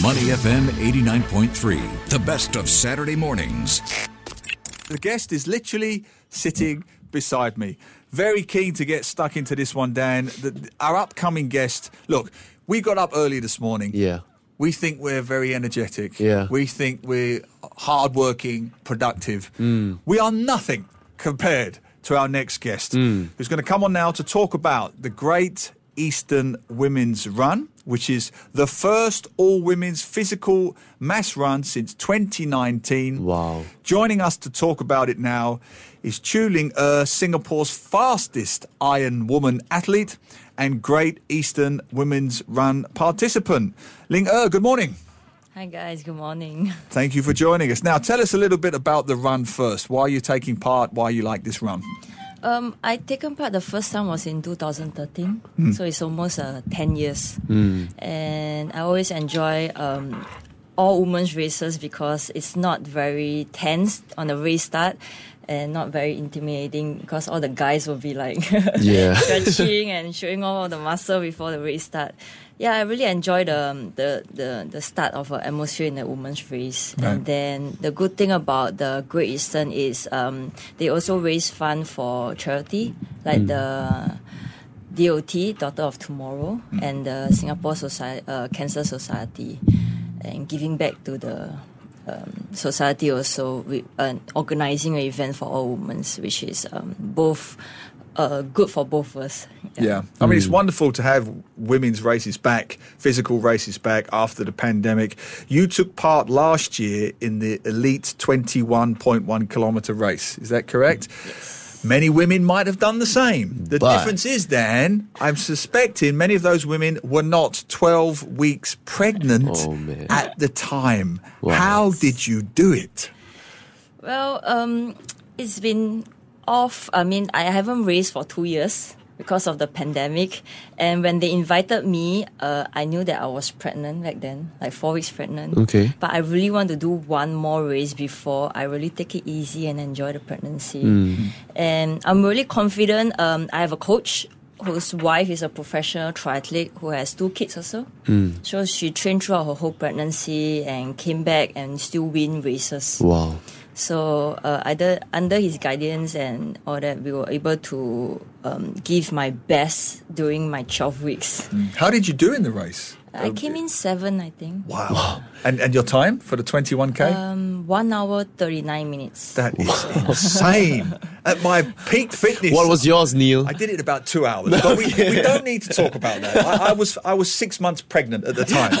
Money FM 89.3, the best of Saturday mornings. The guest is literally sitting beside me. Very keen to get stuck into this one, Dan. The, our upcoming guest, look, we got up early this morning. Yeah. We think we're very energetic. Yeah. We think we're hardworking, productive. Mm. We are nothing compared to our next guest, Mm. who's going to come on now to talk about the Great Eastern Women's Run, which is the first all women's physical mass run since 2019. Wow. Joining us to talk about it now is Choo Ling Er, Singapore's fastest Iron Woman athlete and Great Eastern Women's Run participant. Ling Er, good morning. Hi guys, good morning. Thank you for joining us. Now, tell us a little bit about the run first. Why are you taking part? Why you like this run? Um, I taken part the first time was in 2013, Hmm. so it's almost uh, 10 years. And I always enjoy um, all women's races because it's not very tense on the race start and not very intimidating because all the guys will be like Yeah. stretching and showing all the muscle before the race start. Yeah, I really enjoy the um, the, the the start of an atmosphere in the women's race. Right. And then the good thing about the Great Eastern is um, they also raise fund for charity, like the DOT, Daughter of Tomorrow, and the Singapore Society, uh, Cancer Society, and giving back to the um, society also with uh, organizing an event for all women, which is um, both uh, good for both of us. Yeah. I mean, it's wonderful to have women's races back, physical races back after the pandemic. You took part last year in the elite 21.1 kilometer race. Is that correct? Many women might have done the same. The But- difference is, Dan, I'm suspecting many of those women were not 12 weeks pregnant Oh, at the time. Wow. How did you do it? Well, um, it's been off. I mean, I haven't raced for two years because of the pandemic. And when they invited me, uh, I knew that I was pregnant back then, like four weeks pregnant. Okay. But I really want to do one more race before I really take it easy and enjoy the pregnancy. And I'm really confident. Um, I have a coach whose wife is a professional triathlete who has two kids also. So she trained throughout her whole pregnancy and came back and still win races. Wow. So uh, either under his guidance and all that, we were able to um, give my best during my 12 weeks. How did you do in the race? I came in seven, I think. Wow. And, and your time for the 21K? Um, one hour, 39 minutes. That is insane. At my peak fitness. What was yours, Neil? I did it in about two hours, but we, we don't need to talk about that. I, I was I was six months pregnant at the time.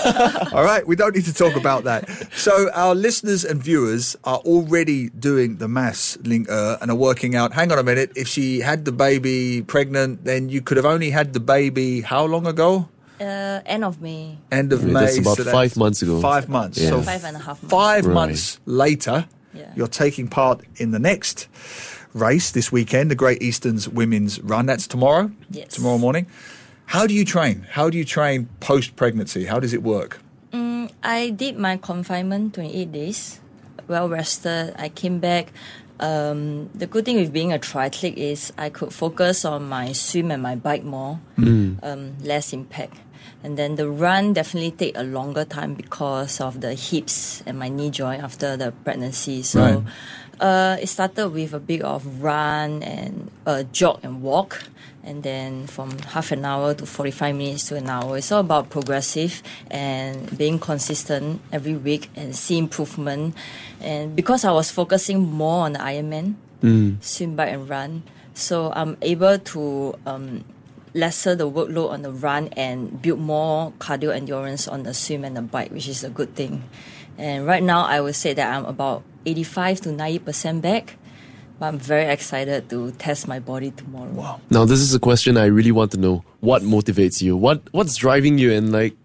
All right, we don't need to talk about that. So our listeners and viewers are already doing the maths, Ling Er, and are working out. Hang on a minute. If she had the baby pregnant, then you could have only had the baby how long ago? Uh, end of May. End of Yeah, May. that's about five months ago. Five months. Yeah. So Five and a half months. Five Right. months later, Yeah. you're taking part in the next race this weekend, the Great Eastern's Women's Run. That's tomorrow. Yes. Tomorrow morning. How do you train? How do you train post pregnancy? How does it work? I did my confinement 28 days, well rested. I came back. Um, the good thing with being a triathlete is I could focus on my swim and my bike more, um, less impact. And then the run definitely take a longer time because of the hips and my knee joint after the pregnancy. So Right. Uh, it started with a bit of run and uh, jog and walk. And then from half an hour to 45 minutes to an hour. It's all about progressive and being consistent every week and see improvement. And because I was focusing more on the Ironman, swim, bike, and run, so I'm able to um, lesser the workload on the run and build more cardio endurance on the swim and the bike, which is a good thing. And right now, I would say that I'm about 85 to 90% back. But I'm very excited to test my body tomorrow. Wow. Now, this is a question I really want to know. What motivates you? What What's driving you? And like,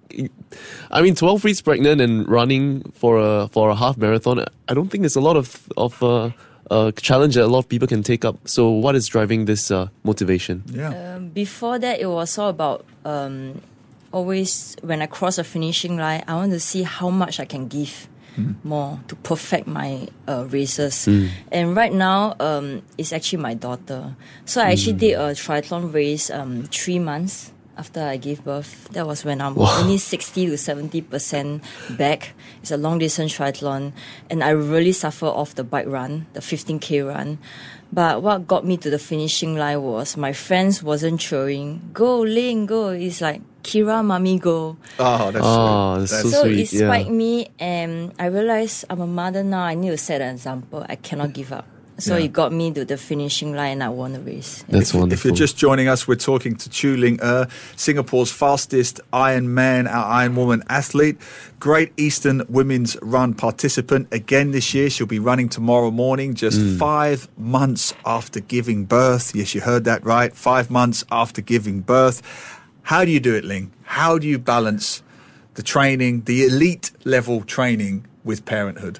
I mean, twelve weeks pregnant and running for a for a half marathon. I don't think there's a lot of of uh, uh, challenge that a lot of people can take up. So, what is driving this uh, motivation? Yeah. Um, before that, it was all about um, always when I cross a finishing line, I want to see how much I can give more to perfect my uh, races. And right now, um, it's actually my daughter. So I actually did a triathlon race um, three months after I gave birth. That was when I'm only 60 to 70% back. It's a long distance triathlon. And I really suffer off the bike run, the 15K run. But what got me to the finishing line was my friends wasn't cheering, go, Ling, go. It's like, Kira, mommy, go. Oh, that's Oh, sweet. that's so So sweet, it yeah. spiked me, and I realized I'm a mother now. I need to set an example. I cannot give up. So Yeah. it got me to the finishing line, and I won the race. That's wonderful. If you're just joining us, we're talking to Choo Ling Er, Singapore's fastest Iron Ironman, our Ironwoman athlete, Great Eastern Women's Run participant. Again this year, she'll be running tomorrow morning, just Mm. five months after giving birth. Yes, you heard that right. Five months after giving birth. How do you do it, Ling? How do you balance the training, the elite level training, with parenthood?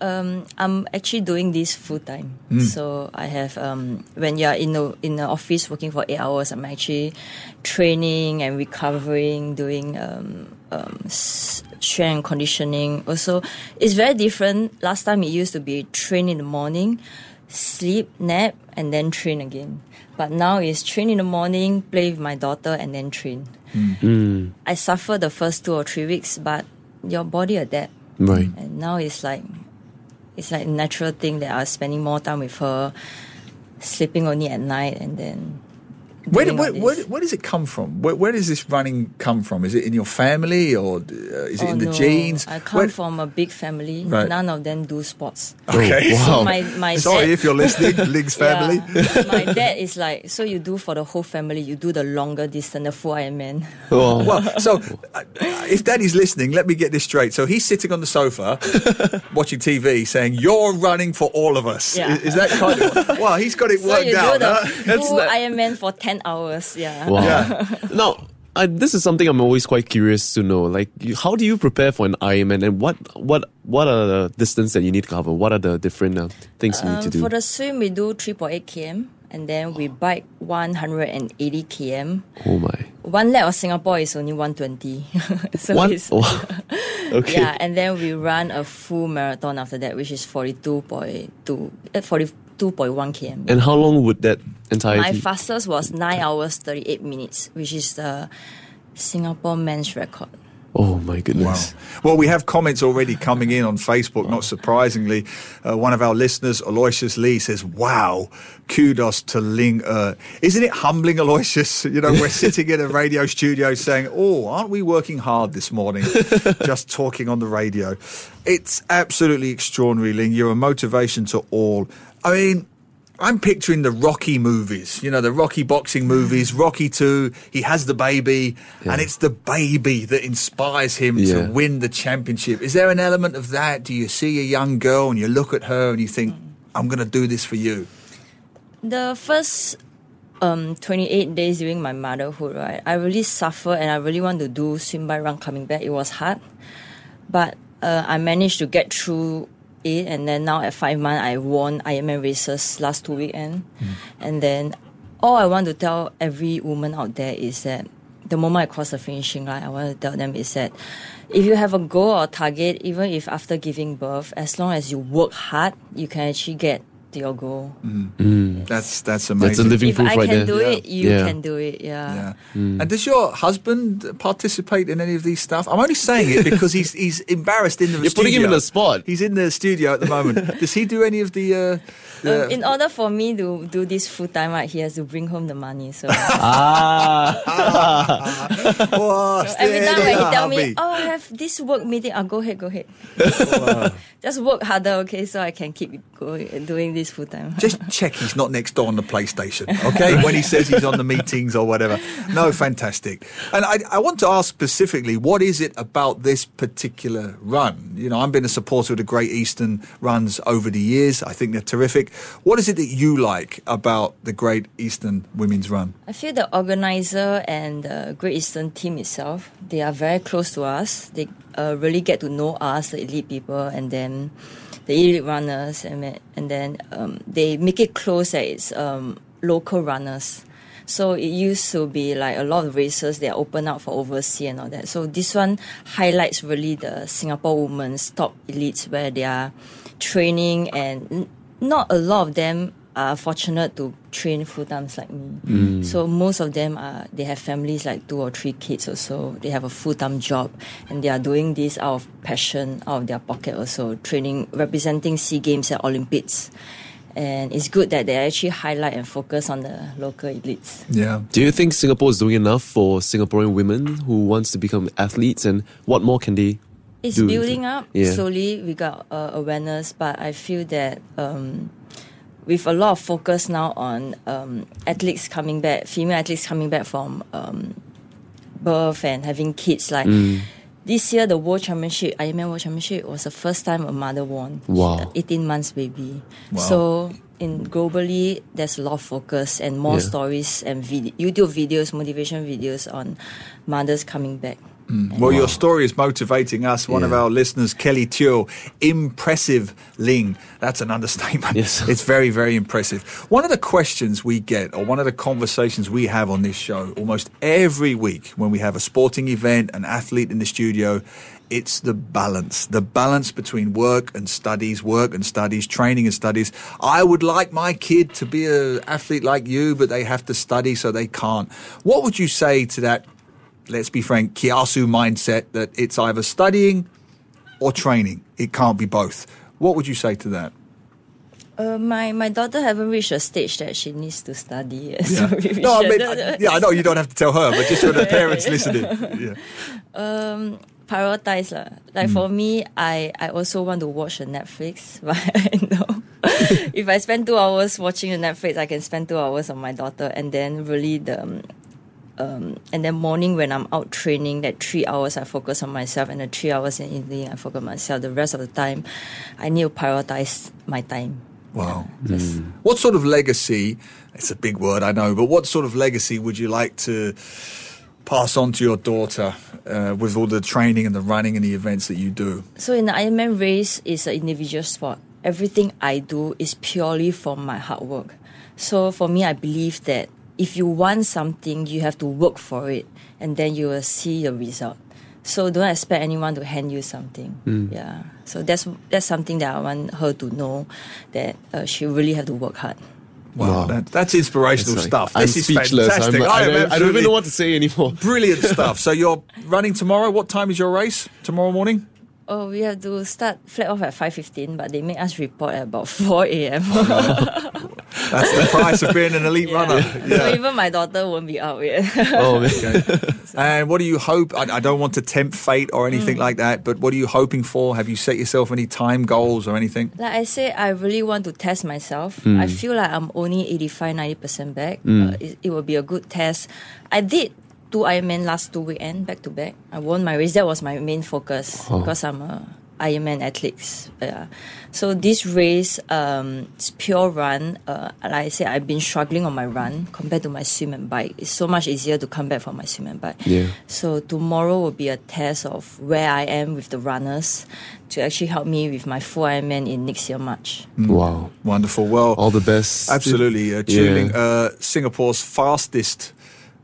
I'm actually doing this full time. So I have um, when you're in the in the office working for eight hours, I'm actually training and recovering, doing um, um, strength and conditioning. Also, it's very different. Last time it used to be train in the morning, sleep, nap, and then train again. But now it's train in the morning, play with my daughter, and then train. I suffer the first two or three weeks, but your body adapt. right. And now it's like it's like a natural thing that I was spending more time with her, sleeping only at night, and then. Where, where, all where, where does it come from? Where, where does this running come from? Is it in your family or uh, is it Oh, in the no. genes? I come Where- from a big family. Right. None of them do sports. Okay. Oh, So wow. my my Sorry dad, if you're listening, Ling's family. Yeah. my dad is like, so you do for the whole family. You do the longer distance, the full Ironman. Oh, Well, so uh, if Daddy's listening, let me get this straight. So he's sitting on the sofa watching TV saying, You're running for all of us. Yeah. Is, is that kind of. Well, he's got it so worked you out. do the huh? full not- Ironman for ten hours. Yeah. Wow. Yeah. now, I, this is something I'm always quite curious to know. Like, you, how do you prepare for an Ironman, and what what what are the distance that you need to cover? What are the different uh, things you need to Um, do? for the swim, we do 3.8 km, and then we bike 180 km. oh my! One lap of Singapore is only 120. so What? it's, okay. yeah, and then we run a full marathon after that, which is 42.2, uh, 42.1 km. And how long would that entire? My fastest was 9 hours 38 minutes, which is the Singapore men's record. oh my goodness! Well, we have comments already coming in on Facebook, not surprisingly. Uh, one of our listeners, Aloysius Lee, says, Wow, kudos to Ling Er. Isn't it humbling, Aloysius? You know, we're sitting in a radio studio saying, Oh, aren't we working hard this morning? Just talking on the radio. It's absolutely extraordinary, Ling. You're a motivation to all. I mean, I'm picturing the Rocky movies, you know, the Rocky boxing movies, Rocky 2, he has the baby, and it's the baby that inspires him Yeah. to win the championship. Is there an element of that? Do you see a young girl and you look at her and you think, I'm going to do this for you? The first um, 28 days during my motherhood, right, I really suffered and I really want to do swim by run coming back. It was hard, but uh, I managed to get through it. And then now at five months, I won Ironman races last two weekend. Mm. And then all I want to tell every woman out there is that the moment I cross the finishing line, I want to tell them is that if you have a goal or target, even if after giving birth, as long as you work hard, you can actually get to your goal. That's that's amazing. That's a living If proof I right can there. do it, you Yeah. can do it. Yeah. Yeah. And does your husband participate in any of these stuff? I'm only saying it because he's he's embarrassed in the You're studio. putting him in the spot. He's in the studio at the moment. does he do any of the? Uh, the Um, in order for me to do this full time, right, he has to bring home the money. So oh, every time when he tell me, "Oh, I have this work meeting," I'll go ahead, go ahead. Just work harder, okay, so I can keep going doing this full time. Just check he's not next door on the PlayStation, okay? when he says he's on the meetings or whatever. No, fantastic. And I, I want to ask specifically, what is it about this particular run? You know, I've been a supporter of the Great Eastern runs over the years. I think they're terrific. What is it that you like about the Great Eastern Women's Run? I feel the organizer and the Great Eastern team itself, they are very close to us. They uh, really get to know us, the elite people, and then the elite runners, and, and then um, they make it close that it's um, local runners. So it used to be like a lot of races that are open up for overseas and all that. So this one highlights really the Singapore women's top elites where they are training and not a lot of them are fortunate to train full times like me. So most of them are they have families like two or three kids also. They have a full time job and they are doing this out of passion, out of their pocket also, training representing SEA Games and Olympics. And it's good that they actually highlight and focus on the local elites. Yeah. Do you think Singapore is doing enough for Singaporean women who wants to become athletes, and what more can they? It's do- building up Yeah. slowly. We got uh, awareness, but I feel that um, with a lot of focus now on um, athletes coming back, female athletes coming back from um, birth and having kids, like. Mm. This year, the World Championship, Ironman World Championship, was the first time a mother won. Wow. 18 months baby. Wow. So, in globally, there's a lot of focus and more Yeah. stories and vid- YouTube videos, motivation videos on mothers coming back. Mm. Well, your story is motivating us. One of our listeners, Kelly Teo, impressive Ling. That's an understatement. Yes. It's very, very impressive. One of the questions we get, or one of the conversations we have on this show almost every week when we have a sporting event, an athlete in the studio, it's the balance. The balance between work and studies, work and studies, training and studies. I would like my kid to be an athlete like you, but they have to study, so they can't. What would you say to that let's be frank, Kiasu mindset that it's either studying or training. It can't be both. What would you say to that? Uh, my my daughter haven't reached a stage that she needs to study. yet, so we- we No, I mean, I- yeah, I know you don't have to tell her, but just for the parents listening. Yeah. Um, prioritize lah. Like for hmm. me, I I also want to watch the Netflix, but I know if I spend two hours watching the Netflix, I can spend two hours on my daughter, and then really the. Um, Um, and then morning when I'm out training, that three hours I focus on myself, and the three hours in the evening I focus on myself. The rest of the time, I need to prioritize my time. Wow. Yes. What sort of legacy? It's a big word, I know, but what sort of legacy would you like to pass on to your daughter uh, with all the training and the running and the events that you do? So in the Ironman race is an individual sport. Everything I do is purely from my hard work. So for me, I believe that if you want something, you have to work for it, and then you will see the result. So don't expect anyone to hand you something. Yeah. So that's that's something that I want her to know that uh, she really have to work hard. Wow, Wow. That, that's inspirational It's like- stuff. I'm This is speechless. I'm, fantastic. I, don't, I don't absolutely- even know what to say anymore. Brilliant stuff. So you're running tomorrow. What time is your race tomorrow morning? Oh, we have to start flat off at five fifteen, but they make us report at about four a.m. That's the price of being an elite runner. so even my daughter won't be out yet. Oh man. And what do you hope? I, I don't want to tempt fate or anything mm. like that, but what are you hoping for? Have you set yourself any time goals or anything? Like I say, I really want to test myself. Hmm. I feel like I'm only 85 90% back. Hmm. Uh, it, it will be a good test. I did two Ironman last two weekend back to back. I won my race. That was my main focus oh. because I'm a Ironman athlete. Yeah. So this race, um, it's pure run. Uh, like I said, I've been struggling on my run compared to my swim and bike. It's so much easier to come back from my swim and bike. Yeah. So tomorrow will be a test of where I am with the runners to actually help me with my full Ironman in next year March. Wow. Wonderful. Well, All the best. absolutely. Uh, Yeah. Uh, Singapore's fastest.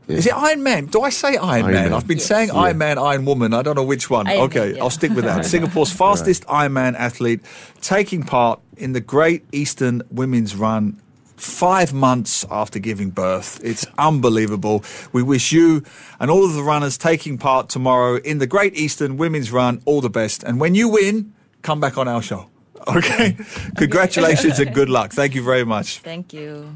Is it Iron Man? Do I say Iron, Iron Man? Man. I've been Yes. saying Yeah. Iron Man, Iron Woman. I don't know which one. Iron okay, Man, yeah. I'll stick with that. Singapore's fastest Iron Man athlete taking part in the Great Eastern Women's Run five months after giving birth. It's unbelievable. We wish you and all of the runners taking part tomorrow in the Great Eastern Women's Run all the best. And when you win, come back on our show. Okay? Congratulations and good luck. Thank you very much. Thank you.